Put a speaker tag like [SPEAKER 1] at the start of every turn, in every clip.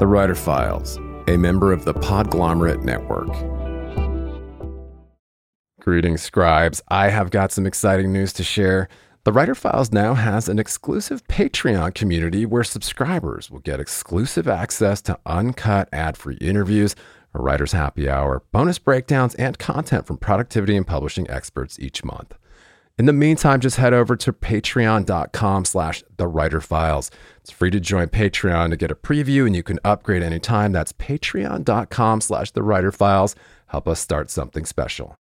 [SPEAKER 1] The Writer Files, a member of the Podglomerate Network. Greetings, scribes. I have got some exciting news to share. The Writer Files now has an exclusive Patreon community where subscribers will get exclusive access to uncut ad free interviews, a writer's happy hour, bonus breakdowns, and content from productivity and publishing experts each month. In the meantime, just head over to patreon.com slash the writer files. It's free to join Patreon to get a preview and you can upgrade anytime. That's patreon.com slash the writer files. Help us start something special.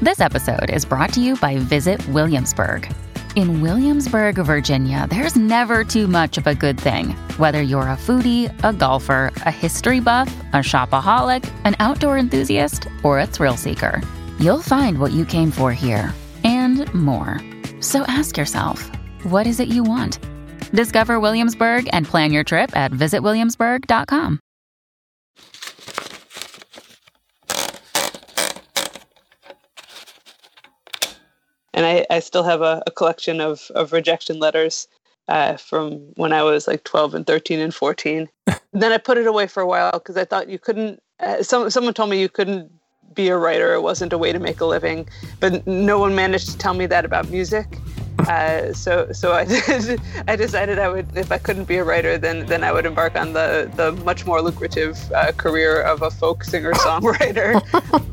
[SPEAKER 2] This episode is brought to you by Visit Williamsburg. In Williamsburg, Virginia, there's never too much of a good thing. Whether you're a foodie, a golfer, a history buff, a shopaholic, an outdoor enthusiast, or a thrill seeker, you'll find what you came for here and more. So ask yourself, what is it you want? Discover Williamsburg and plan your trip at visitwilliamsburg.com.
[SPEAKER 3] And I, I still have a, a collection of, of rejection letters uh, from when I was like 12 and 13 and 14. then I put it away for a while because I thought you couldn't. Uh, some, someone told me you couldn't be a writer. It wasn't a way to make a living. But no one managed to tell me that about music. Uh, so so I did, I decided I would if I couldn't be a writer then then I would embark on the the much more lucrative uh, career of a folk singer songwriter.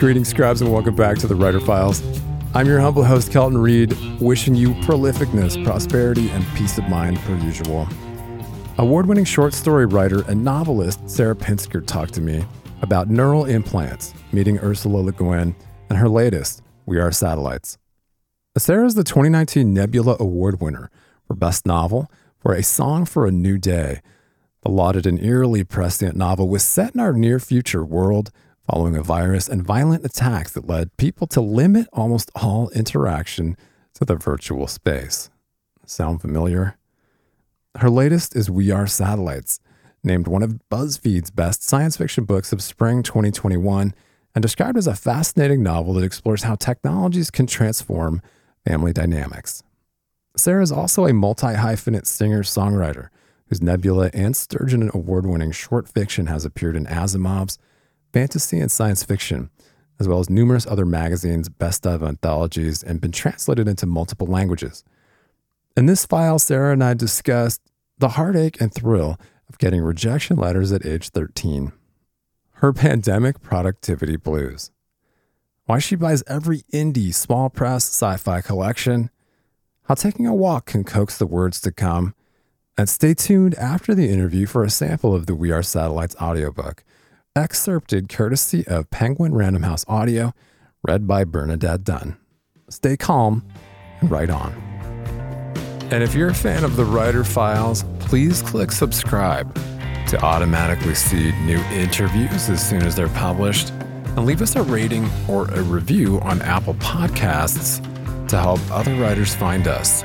[SPEAKER 1] Greetings, scribes, and welcome back to the Writer Files. I'm your humble host, Kelton Reid, wishing you prolificness, prosperity, and peace of mind per usual. Award winning short story writer and novelist Sarah Pinsker talked to me about neural implants, meeting Ursula Le Guin, and her latest, We Are Satellites. Sarah is the 2019 Nebula Award winner for Best Novel for A Song for a New Day. The lauded and eerily prescient novel was set in our near future world following a virus and violent attacks that led people to limit almost all interaction to the virtual space. Sound familiar? Her latest is We Are Satellites, named one of BuzzFeed's best science fiction books of spring 2021 and described as a fascinating novel that explores how technologies can transform family dynamics. Sarah is also a multi hyphenate singer songwriter whose Nebula and Sturgeon award winning short fiction has appeared in Asimov's fantasy and science fiction, as well as numerous other magazines, best of anthologies, and been translated into multiple languages. In this file, Sarah and I discussed the heartache and thrill of getting rejection letters at age 13, her pandemic productivity blues, why she buys every indie small press sci fi collection, how taking a walk can coax the words to come, and stay tuned after the interview for a sample of the We Are Satellites audiobook, excerpted courtesy of Penguin Random House Audio, read by Bernadette Dunne. Stay calm and write on. And if you're a fan of the Writer Files, please click subscribe to automatically see new interviews as soon as they're published. And leave us a rating or a review on Apple Podcasts to help other writers find us.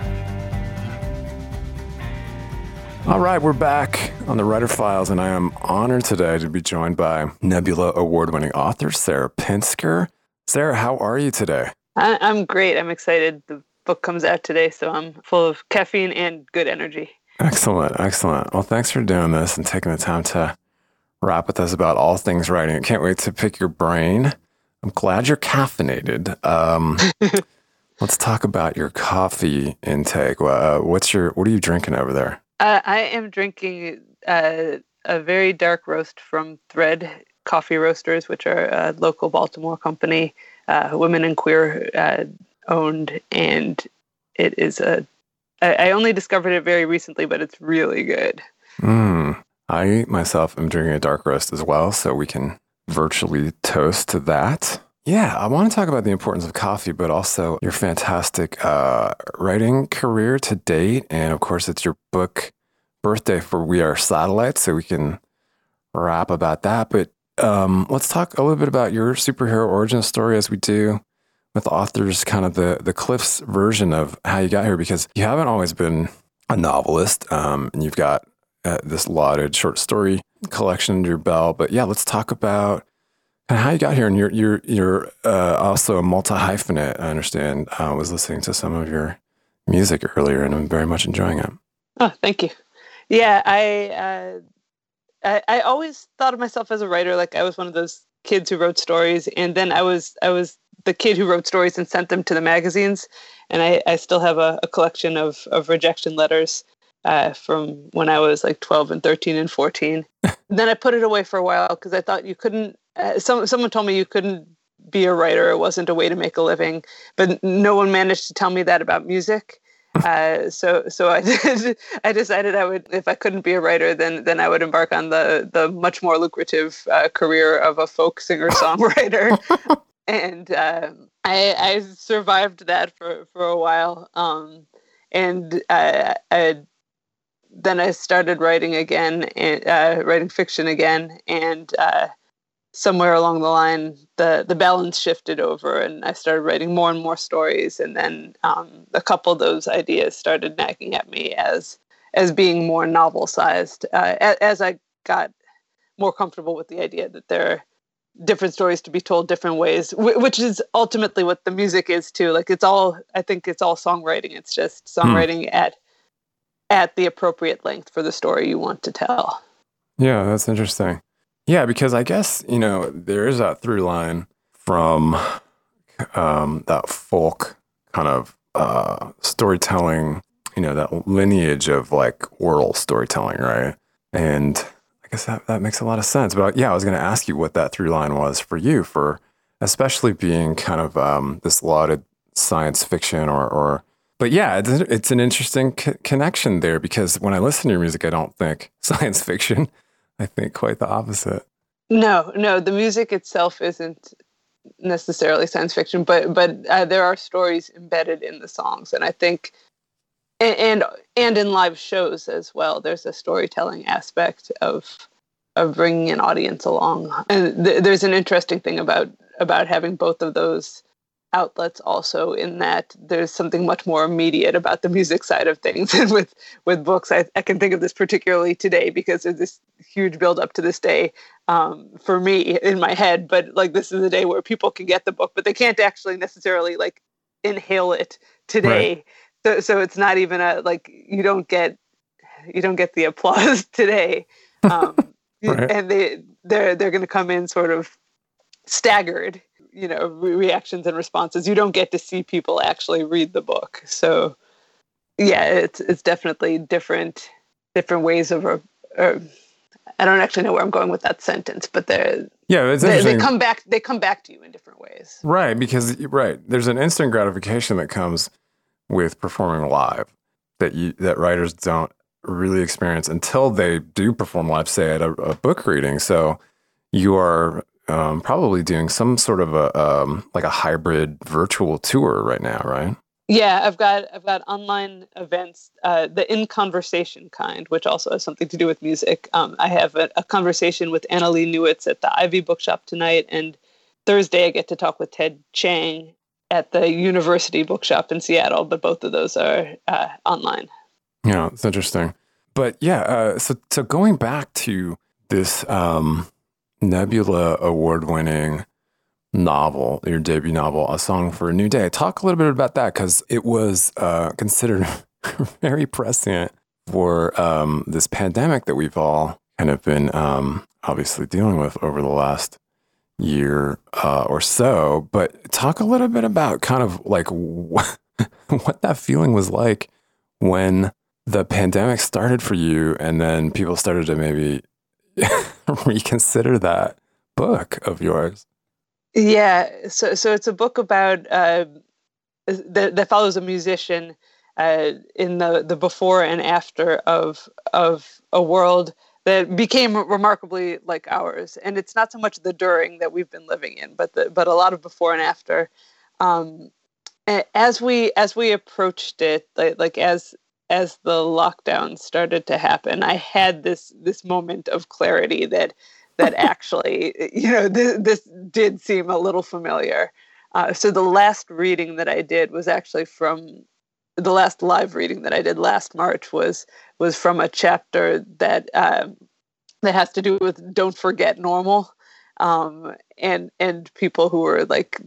[SPEAKER 1] All right, we're back on the Writer Files, and I am honored today to be joined by Nebula award winning author Sarah Pinsker. Sarah, how are you today?
[SPEAKER 3] I, I'm great. I'm excited. The book comes out today, so I'm full of caffeine and good energy.
[SPEAKER 1] Excellent, excellent. Well, thanks for doing this and taking the time to rap with us about all things writing. Can't wait to pick your brain. I'm glad you're caffeinated. Um, let's talk about your coffee intake. Uh, what's your what are you drinking over there?
[SPEAKER 3] Uh, I am drinking uh, a very dark roast from Thread Coffee Roasters, which are a local Baltimore company, uh, women and queer uh, owned, and it is a. I, I only discovered it very recently, but it's really good.
[SPEAKER 1] Mm. I myself am drinking a dark roast as well, so we can virtually toast to that. Yeah, I want to talk about the importance of coffee, but also your fantastic uh, writing career to date. And of course, it's your book birthday for We Are Satellites, so we can rap about that. But um, let's talk a little bit about your superhero origin story as we do with authors, kind of the, the Cliff's version of how you got here, because you haven't always been a novelist um, and you've got uh, this lauded short story collection under your belt. But yeah, let's talk about and how you got here, and you're you're you're uh, also a multi hyphenate. I understand. I was listening to some of your music earlier, and I'm very much enjoying it.
[SPEAKER 3] Oh, thank you. Yeah, I, uh, I I always thought of myself as a writer. Like I was one of those kids who wrote stories, and then I was I was the kid who wrote stories and sent them to the magazines. And I, I still have a, a collection of of rejection letters uh, from when I was like 12 and 13 and 14. then I put it away for a while because I thought you couldn't. Uh, some someone told me you couldn't be a writer. It wasn't a way to make a living. But no one managed to tell me that about music. Uh, so so I did, I decided I would if I couldn't be a writer then then I would embark on the the much more lucrative uh, career of a folk singer songwriter. And uh, I I survived that for for a while. Um, and I, I then I started writing again and uh, writing fiction again. And uh, somewhere along the line the the balance shifted over and I started writing more and more stories. And then um, a couple of those ideas started nagging at me as as being more novel sized uh, as, as, I got more comfortable with the idea that there are different stories to be told different ways which is ultimately what the music is too. Like it's all I think it's all songwriting. It's just hmm. songwriting at at the appropriate length for the story you want to tell.
[SPEAKER 1] Yeah that's interesting yeah, because I guess, you know, there is that through line from um, that folk kind of uh, storytelling, you know, that lineage of like oral storytelling, right? And I guess that, that makes a lot of sense. But yeah, I was going to ask you what that through line was for you, for especially being kind of um, this lauded science fiction or, or but yeah, it's, it's an interesting co- connection there because when I listen to your music, I don't think science fiction. I think quite the opposite.
[SPEAKER 3] No, no, the music itself isn't necessarily science fiction, but but uh, there are stories embedded in the songs, and I think, and, and and in live shows as well. There's a storytelling aspect of of bringing an audience along, and th- there's an interesting thing about about having both of those outlets also in that there's something much more immediate about the music side of things and with with books I, I can think of this particularly today because there's this huge build up to this day um, for me in my head but like this is a day where people can get the book but they can't actually necessarily like inhale it today right. so, so it's not even a like you don't get you don't get the applause today um, right. and they they're they're going to come in sort of staggered you know re- reactions and responses you don't get to see people actually read the book so yeah it's it's definitely different different ways of or, I don't actually know where I'm going with that sentence, but they're
[SPEAKER 1] yeah, it's
[SPEAKER 3] they, they come back. They come back to you in different ways,
[SPEAKER 1] right? Because right, there's an instant gratification that comes with performing live that you that writers don't really experience until they do perform live, say at a, a book reading. So you are um, probably doing some sort of a um, like a hybrid virtual tour right now, right?
[SPEAKER 3] Yeah, I've got I've got online events, uh, the in conversation kind, which also has something to do with music. Um, I have a, a, conversation with Annalee Newitz at the Ivy Bookshop tonight, and Thursday I get to talk with Ted Chiang at the University Bookshop in Seattle. But both of those are uh, online.
[SPEAKER 1] Yeah, it's interesting. But yeah, uh, so so going back to this um, Nebula award winning novel, your debut novel, A Song for a New Day. Talk a little bit about that because it was uh, considered very prescient for um, this pandemic that we've all kind of been um, obviously dealing with over the last year uh, or so. But talk a little bit about kind of like what, what that feeling was like when the pandemic started for you and then people started to maybe reconsider that book of yours.
[SPEAKER 3] Yeah, so so it's a book about uh, that that follows a musician uh, in the the before and after of of a world that became remarkably like ours, and it's not so much the during that we've been living in, but the, but a lot of before and after. Um, as we as we approached it, like, like as as the lockdown started to happen, I had this this moment of clarity that that actually, you know, this, this did seem a little familiar. Uh, so the last reading that I did was actually from the last live reading that I did last March was was from a chapter that uh, that has to do with don't forget normal, um, and and people who were like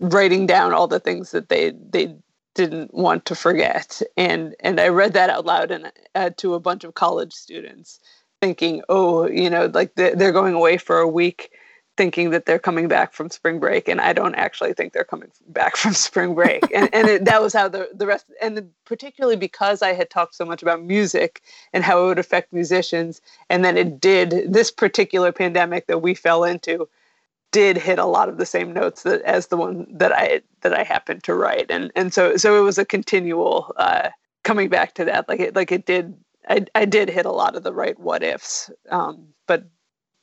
[SPEAKER 3] writing down all the things that they they didn't want to forget. And and I read that out loud and uh, to a bunch of college students, thinking, oh, you know, like they're going away for a week thinking that they're coming back from spring break and i don't actually think they're coming back from spring break and, and it, that was how the, the rest and the, particularly because i had talked so much about music and how it would affect musicians and then it did this particular pandemic that we fell into did hit a lot of the same notes that as the one that i that i happened to write and and so so it was a continual uh, coming back to that like it like it did I, I did hit a lot of the right what ifs um, but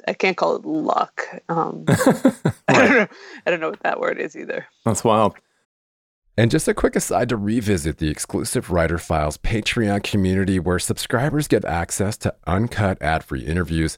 [SPEAKER 3] I can't call it luck. Um, I don't know. I don't know what that word is either.
[SPEAKER 1] That's wild. And just a quick aside to revisit the exclusive Writer Files Patreon community where subscribers get access to uncut ad free interviews,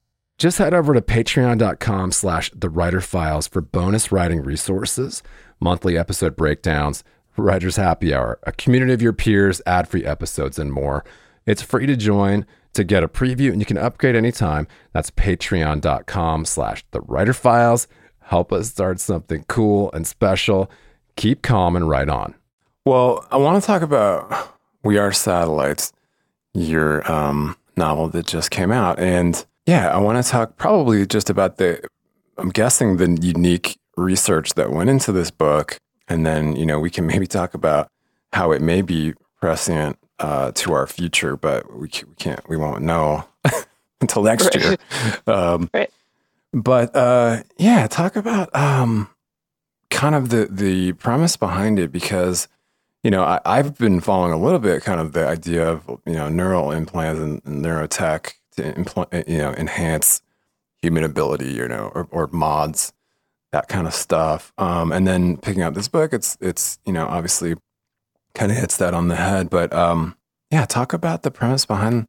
[SPEAKER 1] Just head over to patreon.com slash the writer files for bonus writing resources, monthly episode breakdowns, writer's happy hour, a community of your peers, ad free episodes, and more. It's free to join to get a preview and you can upgrade anytime. That's patreon.com slash the writer files. Help us start something cool and special. Keep calm and write on. Well, I want to talk about We Are Satellites, your um, novel that just came out. And yeah, I want to talk probably just about the, I'm guessing the unique research that went into this book. And then, you know, we can maybe talk about how it may be prescient uh, to our future, but we, we can't, we won't know until next right. year. Um, right. But uh, yeah, talk about um, kind of the the premise behind it because you know I, I've been following a little bit kind of the idea of you know neural implants and, and neurotech to impl- you know enhance human ability, you know, or, or mods, that kind of stuff. Um, and then picking up this book, it's it's you know obviously kind of hits that on the head. But um, yeah, talk about the premise behind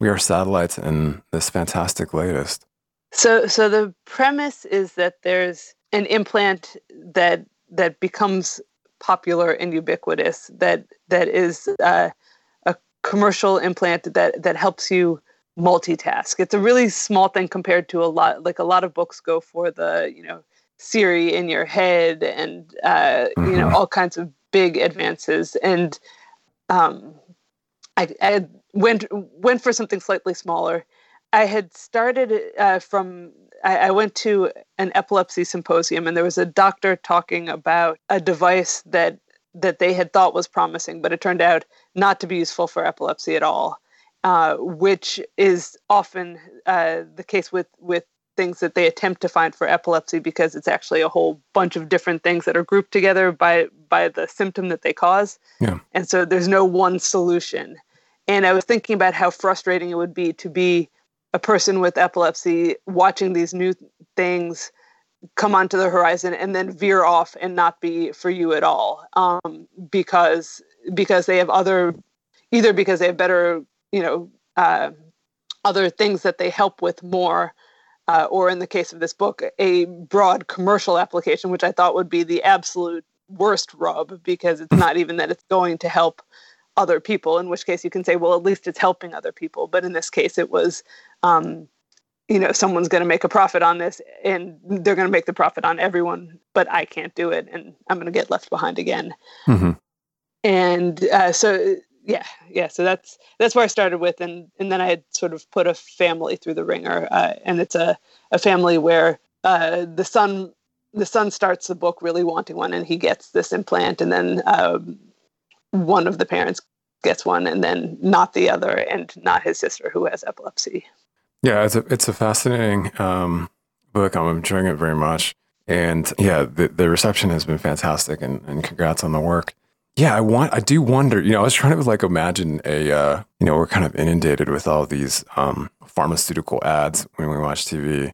[SPEAKER 1] We Are Satellites and this fantastic latest.
[SPEAKER 3] So, so the premise is that there's an implant that that becomes popular and ubiquitous. That that is uh, a commercial implant that that helps you multitask. It's a really small thing compared to a lot. Like a lot of books go for the you know Siri in your head and uh, mm-hmm. you know mm-hmm. all kinds of big advances. And um, I, I, went went for something slightly smaller. I had started uh, from. I, I went to an epilepsy symposium, and there was a doctor talking about a device that that they had thought was promising, but it turned out not to be useful for epilepsy at all, uh, which is often uh, the case with with things that they attempt to find for epilepsy because it's actually a whole bunch of different things that are grouped together by by the symptom that they cause. Yeah. And so there's no one solution. And I was thinking about how frustrating it would be to be a person with epilepsy watching these new things come onto the horizon and then veer off and not be for you at all um, because because they have other either because they have better you know uh, other things that they help with more uh, or in the case of this book, a broad commercial application, which I thought would be the absolute worst rub because it's not even that it's going to help other people, in which case you can say, well, at least it's helping other people. But in this case, it was, um, you know, someone's going to make a profit on this and they're going to make the profit on everyone, but I can't do it and I'm going to get left behind again. Mm-hmm. And uh, so yeah yeah so that's that's where i started with and and then i had sort of put a family through the wringer uh, and it's a, a family where uh, the son the son starts the book really wanting one and he gets this implant and then um, one of the parents gets one and then not the other and not his sister who has epilepsy.
[SPEAKER 1] Yeah it's a, it's a fascinating um, book. I'm enjoying it very much. And yeah the, the reception has been fantastic and, and congrats on the work yeah, I want. I do wonder. You know, I was trying to like imagine a. Uh, you know, we're kind of inundated with all these um, pharmaceutical ads when we watch TV.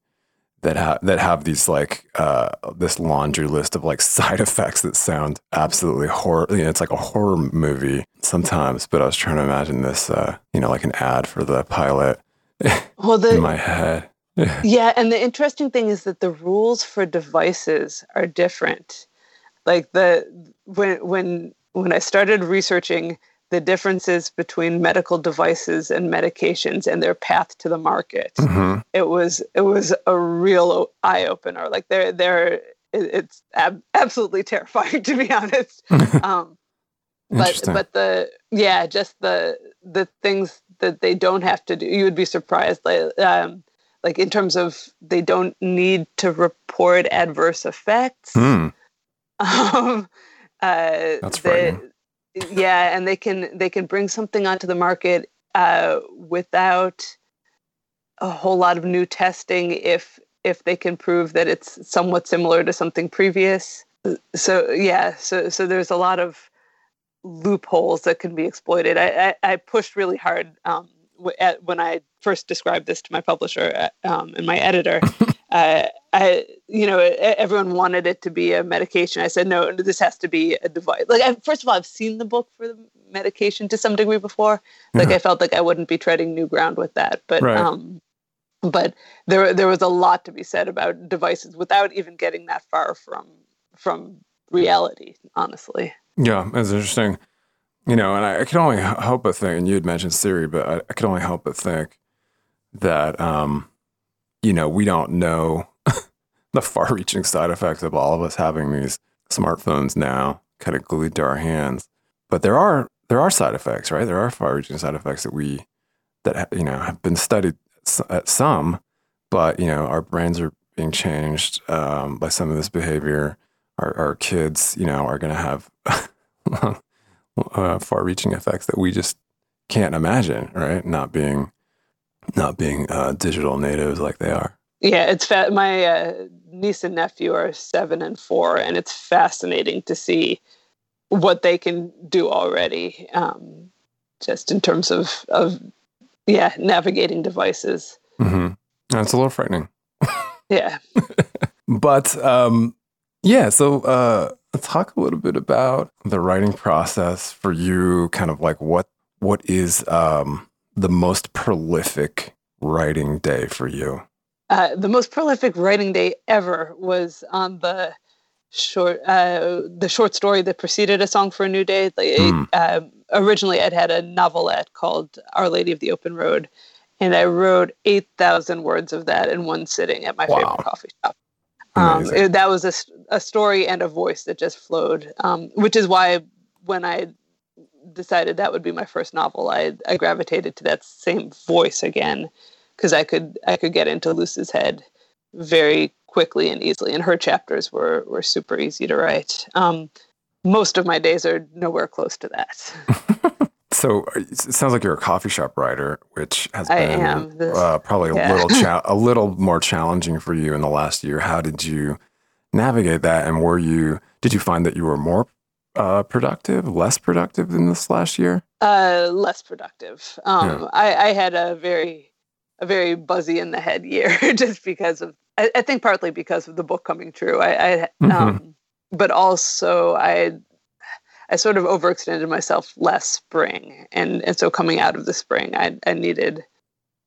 [SPEAKER 1] that have that have these like uh, this laundry list of like side effects that sound absolutely horror. You know, it's like a horror movie sometimes. But I was trying to imagine this, uh, you know, like an ad for the pilot well, the, in my head.
[SPEAKER 3] yeah, and the interesting thing is that the rules for devices are different. Like the when when when I started researching the differences between medical devices and medications and their path to the market. Mm-hmm. It was it was a real eye opener. Like they're they're it's ab- absolutely terrifying to be honest. Um, but but the yeah, just the the things that they don't have to do. You would be surprised. Like um, like in terms of they don't need to report adverse effects. Mm. Um, uh,
[SPEAKER 1] That's frightening
[SPEAKER 3] yeah, and they can they can bring something onto the market uh, without a whole lot of new testing if if they can prove that it's somewhat similar to something previous. So yeah, so so there's a lot of loopholes that can be exploited. I I, I pushed really hard um, at, when I first described this to my publisher uh, um, and my editor. uh, I, you know, everyone wanted it to be a medication. I said, no, this has to be a device. Like, I, first of all, I've seen the book for the medication to some degree before. Like, I felt like I wouldn't be treading new ground with that. But, right. um, but there, there was a lot to be said about devices without even getting that far from, from reality. Honestly.
[SPEAKER 1] Yeah, it's interesting. You know, and I, I could only help but think, and you had mentioned Siri, but I, I could only help but think that, um, you know, we don't know the far reaching side effects of all of us having these smartphones now kind of glued to our hands. But there are there are side effects, right? There are far reaching side effects that we that you know have been studied at some, but you know our brains are being changed um, by some of this behavior. Our, our kids, you know, are going to have uh, far-reaching effects that we just can't imagine, right? Not being not being uh, digital natives like they are.
[SPEAKER 3] Yeah, it's fa- my uh, niece and nephew are seven and four, and it's fascinating to see what they can do already, um, just in terms of of yeah navigating devices.
[SPEAKER 1] Mm-hmm. That's a little frightening.
[SPEAKER 3] yeah,
[SPEAKER 1] but um, yeah. So uh, let's talk a little bit about the writing process for you. Kind of like what what is um, the most prolific writing day for you?
[SPEAKER 3] Uh, the most prolific writing day ever was on the short uh, the short story that preceded a song for a new day. Like, mm. uh, originally, I'd had a novelette called Our Lady of the Open Road, and I wrote eight thousand words of that in one sitting at my wow. favorite coffee shop. Um, it, that was a, a story and a voice that just flowed, um, which is why when I decided that would be my first novel, I, I gravitated to that same voice again because I could I could get into Luce's head very quickly and easily, and her chapters were were super easy to write. Um, most of my days are nowhere close to that.
[SPEAKER 1] so it sounds like you're a coffee shop writer, which has been uh, probably a little cha- a little more challenging for you in the last year. How did you navigate that, and were you did you find that you were more uh, productive, less productive than this last year?
[SPEAKER 3] Uh, less productive. Um, yeah. I, I, had a very, a very buzzy in the head year, just because of. I, I, think partly because of the book coming true. I, I mm-hmm. um, but also I, I sort of overextended myself last spring, and and so coming out of the spring, I, I needed,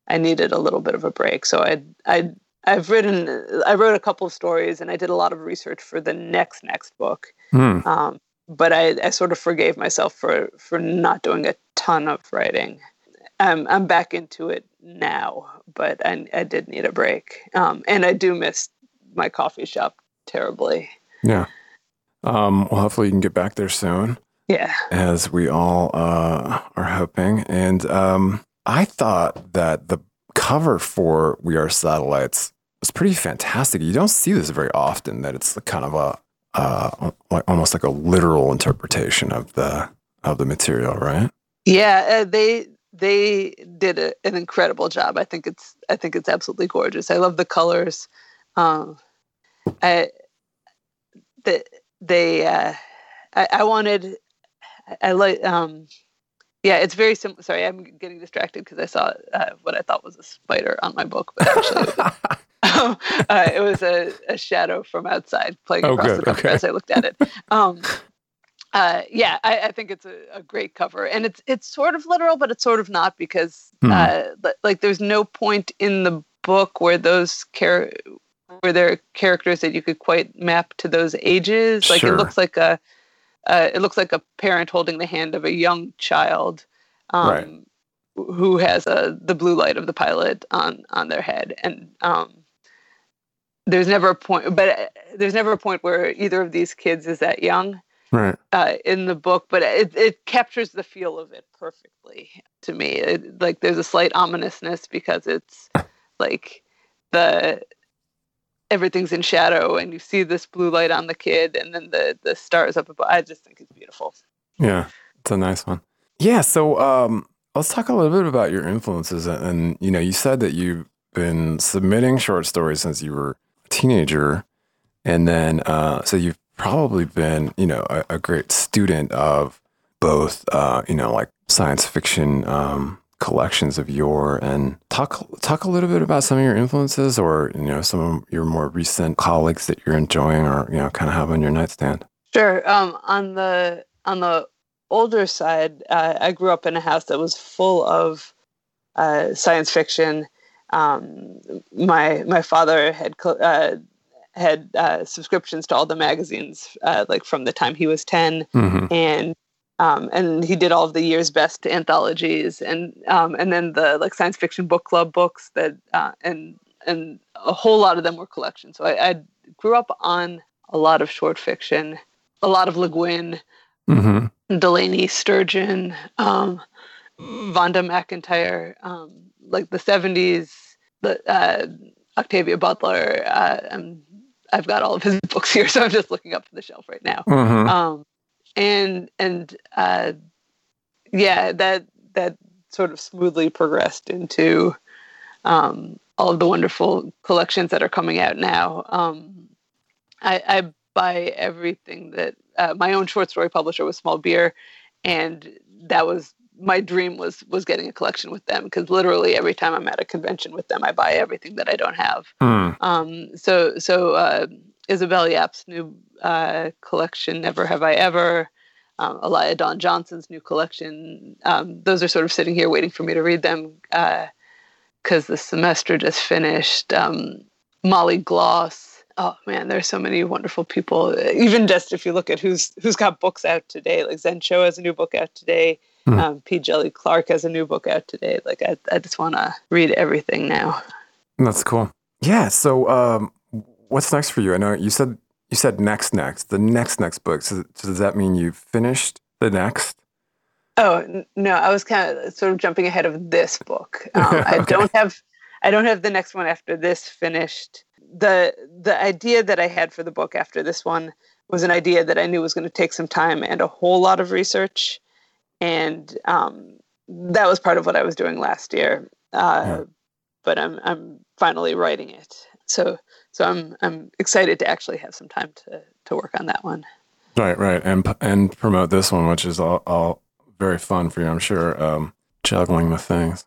[SPEAKER 3] I needed a little bit of a break. So I, I. I've written, I wrote a couple of stories, and I did a lot of research for the next next book. Mm. Um, but I, I sort of forgave myself for for not doing a ton of writing. I'm I'm back into it now, but I I did need a break, um, and I do miss my coffee shop terribly.
[SPEAKER 1] Yeah. Um, well, hopefully you can get back there soon.
[SPEAKER 3] Yeah.
[SPEAKER 1] As we all uh, are hoping, and um, I thought that the cover for We Are Satellites was pretty fantastic. You don't see this very often. That it's kind of a uh, like almost like a literal interpretation of the of the material, right?
[SPEAKER 3] Yeah, uh, they they did a, an incredible job. I think it's I think it's absolutely gorgeous. I love the colors. Um, I the, they uh, I, I wanted I like um yeah it's very simple. Sorry, I'm getting distracted because I saw uh, what I thought was a spider on my book, but actually uh, it was a, a, shadow from outside playing oh, across good. the cover okay. as I looked at it. Um, uh, yeah, I, I, think it's a, a, great cover, and it's it's sort of literal, but it's sort of not because hmm. uh, like there's no point in the book where those char- where there are characters that you could quite map to those ages. Like sure. it looks like a uh, it looks like a parent holding the hand of a young child. Um, right who has a the blue light of the pilot on on their head and um, there's never a point but uh, there's never a point where either of these kids is that young
[SPEAKER 1] right
[SPEAKER 3] uh, in the book but it, it captures the feel of it perfectly to me it, like there's a slight ominousness because it's like the everything's in shadow and you see this blue light on the kid and then the the stars up above i just think it's beautiful
[SPEAKER 1] yeah it's a nice one yeah so um Let's talk a little bit about your influences. And, you know, you said that you've been submitting short stories since you were a teenager. And then, uh, so you've probably been, you know, a, a great student of both, uh, you know, like science fiction um, collections of yore. And talk talk a little bit about some of your influences, or you know, some of your more recent colleagues that you're enjoying, or you know, kind of have on your nightstand.
[SPEAKER 3] Sure. Um, on the on the older side, uh, I grew up in a house that was full of uh, science fiction. Um, my my father had uh, had uh, subscriptions to all the magazines, uh, like from the time he was 10 mm-hmm. and um, and he did all of the year's best anthologies, and um, and then the like science fiction book club books that uh, and and a whole lot of them were collections. So I, I grew up on a lot of short fiction, a lot of Le Guin. Mm-hmm. Delany Sturgeon, um, Vonda McIntyre, um, like the 70s, the, uh, Octavia Butler. Uh, and I've got all of his books here, so I'm just looking up from the shelf right now. Mm-hmm. Um, and and uh, yeah, that that sort of smoothly progressed into um, all of the wonderful collections that are coming out now. Um, I, I buy everything that uh, my own short story publisher was Small Beer, and that was my dream was was getting a collection with them because literally every time I'm at a convention with them, I buy everything that I don't have. Mm. Um, so so uh, Isabel Yap's new uh, collection, Never Have I Ever. Um, Alaya Dawn Johnson's new collection. Um, those are sort of sitting here waiting for me to read them because uh, the semester just finished. Um, Molly Gloss, oh man, there's so many wonderful people. Even just if you look at who's who's got books out today, like Zen Cho has a new book out today. Mm. Um, P. Djeli Clark has a new book out today. Like I, I just want to read everything now.
[SPEAKER 1] That's cool. Yeah. So, um, what's next for you? I know you said you said next, next, the next, next book. So, so does that mean you've finished the next?
[SPEAKER 3] Oh no, I was kind of sort of jumping ahead of this book. Um, okay. I don't have, I don't have the next one after this finished the the idea that I had for the book after this one was an idea that I knew was going to take some time and a whole lot of research, and um, that was part of what I was doing last year. Uh, yeah. But I'm I'm finally writing it, so so I'm I'm excited to actually have some time to to work on that one.
[SPEAKER 1] Right, right, and and promote this one, which is all, all very fun for you, I'm sure. Um, juggling the things.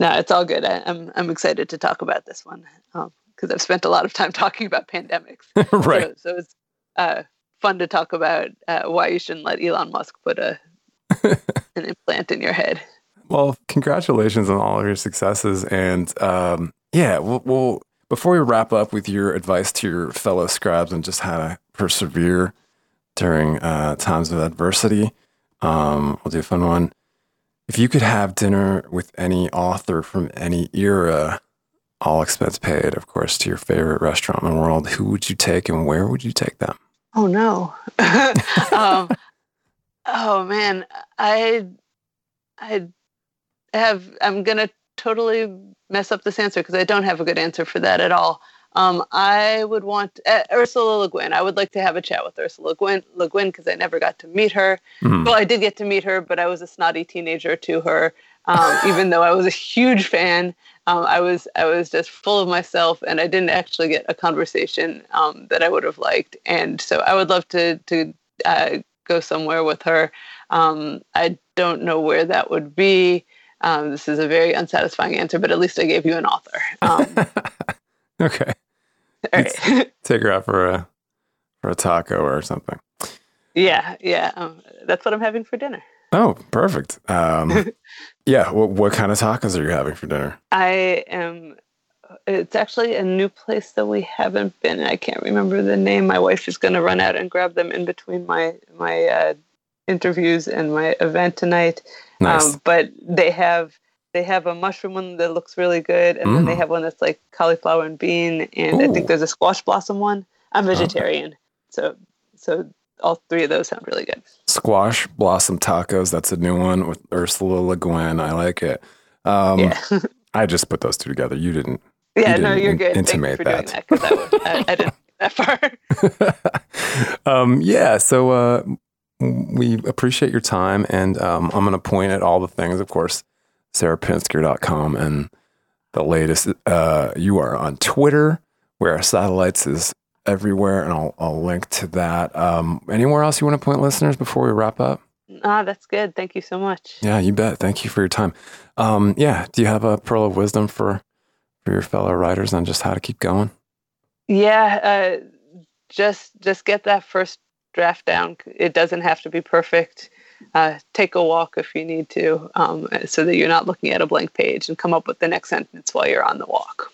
[SPEAKER 3] No, it's all good. I, am I'm, I'm excited to talk about this one. Um, because I've spent a lot of time talking about pandemics.
[SPEAKER 1] right.
[SPEAKER 3] So, so it's uh, fun to talk about uh, why you shouldn't let Elon Musk put a an implant in your head.
[SPEAKER 1] Well, congratulations on all of your successes, and um, yeah, we'll, we'll before we wrap up with your advice to your fellow scribes and just how to persevere during uh, times of adversity. Um, we'll do a fun one. If you could have dinner with any author from any era, all expense paid, of course, to your favorite restaurant in the world, who would you take and where would you take them?
[SPEAKER 3] Oh no. um, oh man, I I have I'm gonna totally mess up this answer because I don't have a good answer for that at all. Um, I would want uh, Ursula Le Guin. I would like to have a chat with Ursula Le Guin Le Guin because I never got to meet her. Mm-hmm. Well, I did get to meet her, but I was a snotty teenager to her. Um, even though I was a huge fan, um, I was I was just full of myself, and I didn't actually get a conversation um, that I would have liked. And so I would love to to uh, go somewhere with her. Um, I don't know where that would be. Um, this is a very unsatisfying answer, but at least I gave you an author. Um,
[SPEAKER 1] Okay.
[SPEAKER 3] All right.
[SPEAKER 1] Take her out for a for a taco or something.
[SPEAKER 3] yeah, yeah. Um, that's what I'm having for dinner.
[SPEAKER 1] Oh, perfect. Um, yeah. What, what kind of tacos are you having for dinner?
[SPEAKER 3] I am. It's actually a new place that we haven't been. I can't remember the name. My wife is going to run out and grab them in between my my uh, interviews and my event tonight.
[SPEAKER 1] Nice.
[SPEAKER 3] Um, but they have they have a mushroom one that looks really good, and then they
[SPEAKER 1] Mm.
[SPEAKER 3] have one that's like cauliflower and bean, and I think there's a squash blossom one. I'm vegetarian, so so all three of those sound really good.
[SPEAKER 1] Squash blossom tacos. That's a new one with Ursula Le Guin. I like it. Um,
[SPEAKER 3] yeah,
[SPEAKER 1] I just put those two together. You didn't.
[SPEAKER 3] Yeah.
[SPEAKER 1] you
[SPEAKER 3] No, you're good.
[SPEAKER 1] Intimate
[SPEAKER 3] doing
[SPEAKER 1] that.
[SPEAKER 3] that I, I, I didn't that far.
[SPEAKER 1] um, yeah. So uh, we appreciate your time, and um, I'm going to point at all the things, of course, sarahpinsker.com and the latest. Uh, you are on Twitter, where satellites is everywhere, and I'll, I'll link to that. Um, anywhere else you want to point listeners before we wrap up?
[SPEAKER 3] Ah, that's good. Thank you so much.
[SPEAKER 1] Yeah, you bet. Thank you for your time. Um, yeah. Do you have a pearl of wisdom for for your fellow writers on just how to keep going?
[SPEAKER 3] Yeah, uh, just just get that first draft down. It doesn't have to be perfect. Uh, take a walk if you need to, um, so that you're not looking at a blank page, and come up with the next sentence while you're on the walk.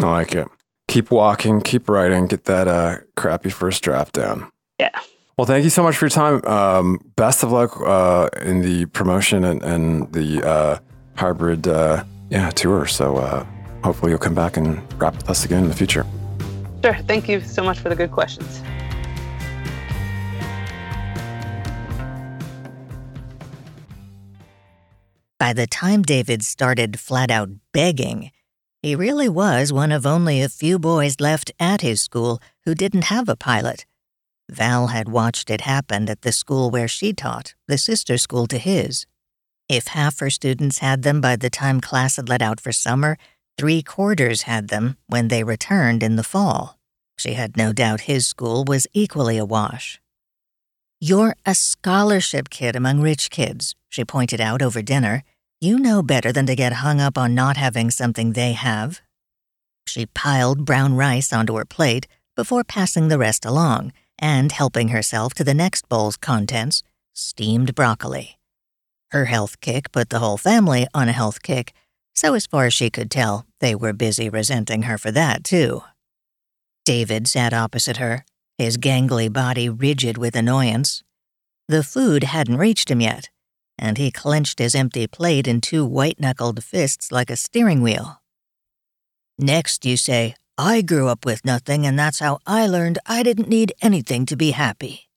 [SPEAKER 1] I like it. Keep walking, keep writing, get that uh, crappy first draft down.
[SPEAKER 3] Yeah.
[SPEAKER 1] Well, thank you so much for your time. Um, best of luck uh, in the promotion and, and the uh, hybrid uh, yeah tour. So uh, hopefully you'll come back and rap with us again in the future.
[SPEAKER 3] Sure. Thank you so much for the good questions.
[SPEAKER 4] By the time David started flat out begging, he really was one of only a few boys left at his school who didn't have a pilot. Val had watched it happen at the school where she taught, the sister school to his. If half her students had them by the time class had let out for summer, three quarters had them when they returned in the fall. She had no doubt his school was equally awash. You're a scholarship kid among rich kids, she pointed out over dinner. You know better than to get hung up on not having something they have. She piled brown rice onto her plate before passing the rest along and helping herself to the next bowl's contents steamed broccoli. Her health kick put the whole family on a health kick, so as far as she could tell, they were busy resenting her for that, too. David sat opposite her, his gangly body rigid with annoyance. The food hadn't reached him yet, and he clenched his empty plate in two white knuckled fists like a steering wheel. Next, you say, I grew up with nothing, and that's how I learned I didn't need anything to be happy.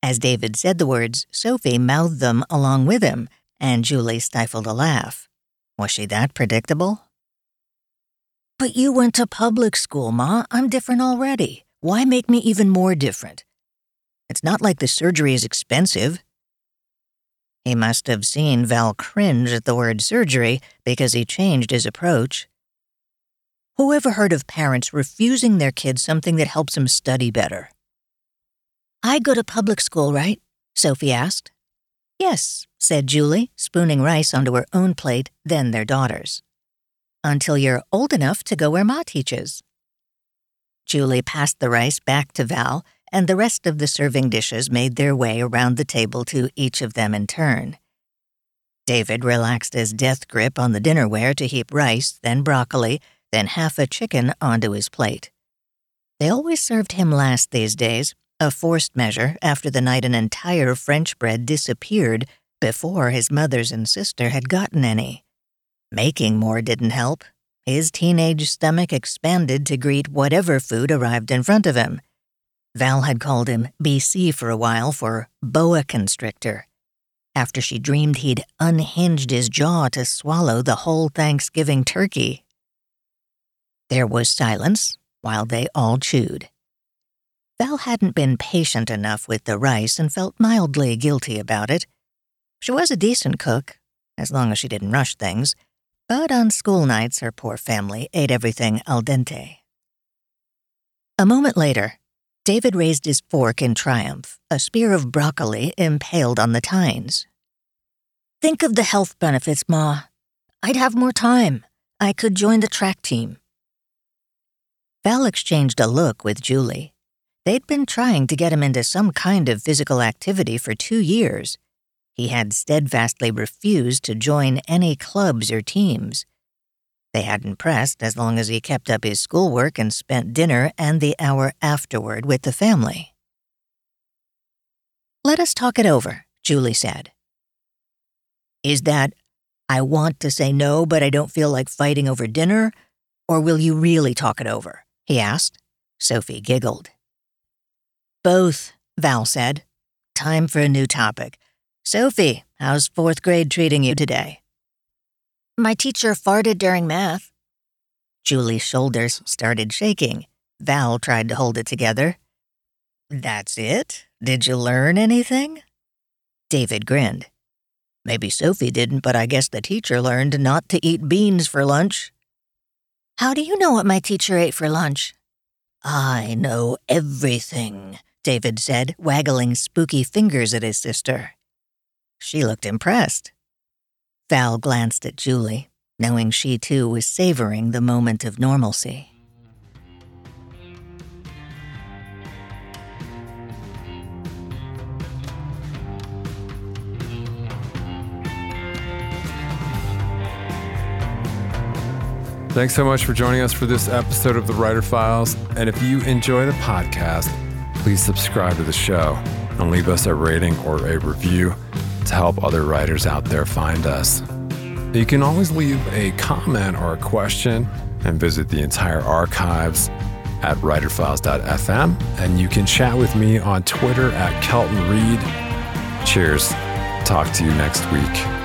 [SPEAKER 4] As David said the words, Sophie mouthed them along with him, and Julie stifled a laugh. Was she that predictable? But you went to public school, Ma. I'm different already. Why make me even more different? It's not like the surgery is expensive. He must have seen Val cringe at the word surgery because he changed his approach. Who ever heard of parents refusing their kids something that helps them study better? I go to public school, right? Sophie asked. Yes, said Julie, spooning rice onto her own plate, then their daughter's. Until you're old enough to go where Ma teaches. Julie passed the rice back to Val, and the rest of the serving dishes made their way around the table to each of them in turn. David relaxed his death grip on the dinnerware to heap rice, then broccoli, then half a chicken onto his plate. They always served him last these days, a forced measure after the night an entire French bread disappeared before his mothers and sister had gotten any. Making more didn't help. His teenage stomach expanded to greet whatever food arrived in front of him. Val had called him BC for a while for boa constrictor, after she dreamed he'd unhinged his jaw to swallow the whole Thanksgiving turkey. There was silence while they all chewed. Val hadn't been patient enough with the rice and felt mildly guilty about it. She was a decent cook, as long as she didn't rush things, but on school nights her poor family ate everything al dente. A moment later, David raised his fork in triumph, a spear of broccoli impaled on the tines. Think of the health benefits, Ma. I'd have more time. I could join the track team. Val exchanged a look with Julie. They'd been trying to get him into some kind of physical activity for two years. He had steadfastly refused to join any clubs or teams. They hadn't pressed as long as he kept up his schoolwork and spent dinner and the hour afterward with the family. Let us talk it over, Julie said. Is that, I want to say no, but I don't feel like fighting over dinner? Or will you really talk it over? he asked. Sophie giggled. Both, Val said. Time for a new topic. Sophie, how's fourth grade treating you today? My teacher farted during math. Julie's shoulders started shaking. Val tried to hold it together. That's it? Did you learn anything? David grinned. Maybe Sophie didn't, but I guess the teacher learned not to eat beans for lunch. How do you know what my teacher ate for lunch? I know everything, David said, waggling spooky fingers at his sister. She looked impressed. Val glanced at Julie, knowing she too was savoring the moment of normalcy.
[SPEAKER 1] Thanks so much for joining us for this episode of The Writer Files. And if you enjoy the podcast, please subscribe to the show and leave us a rating or a review to help other writers out there find us. You can always leave a comment or a question and visit the entire archives at writerfiles.fm. And you can chat with me on Twitter at Kelton Reid. Cheers. Talk to you next week.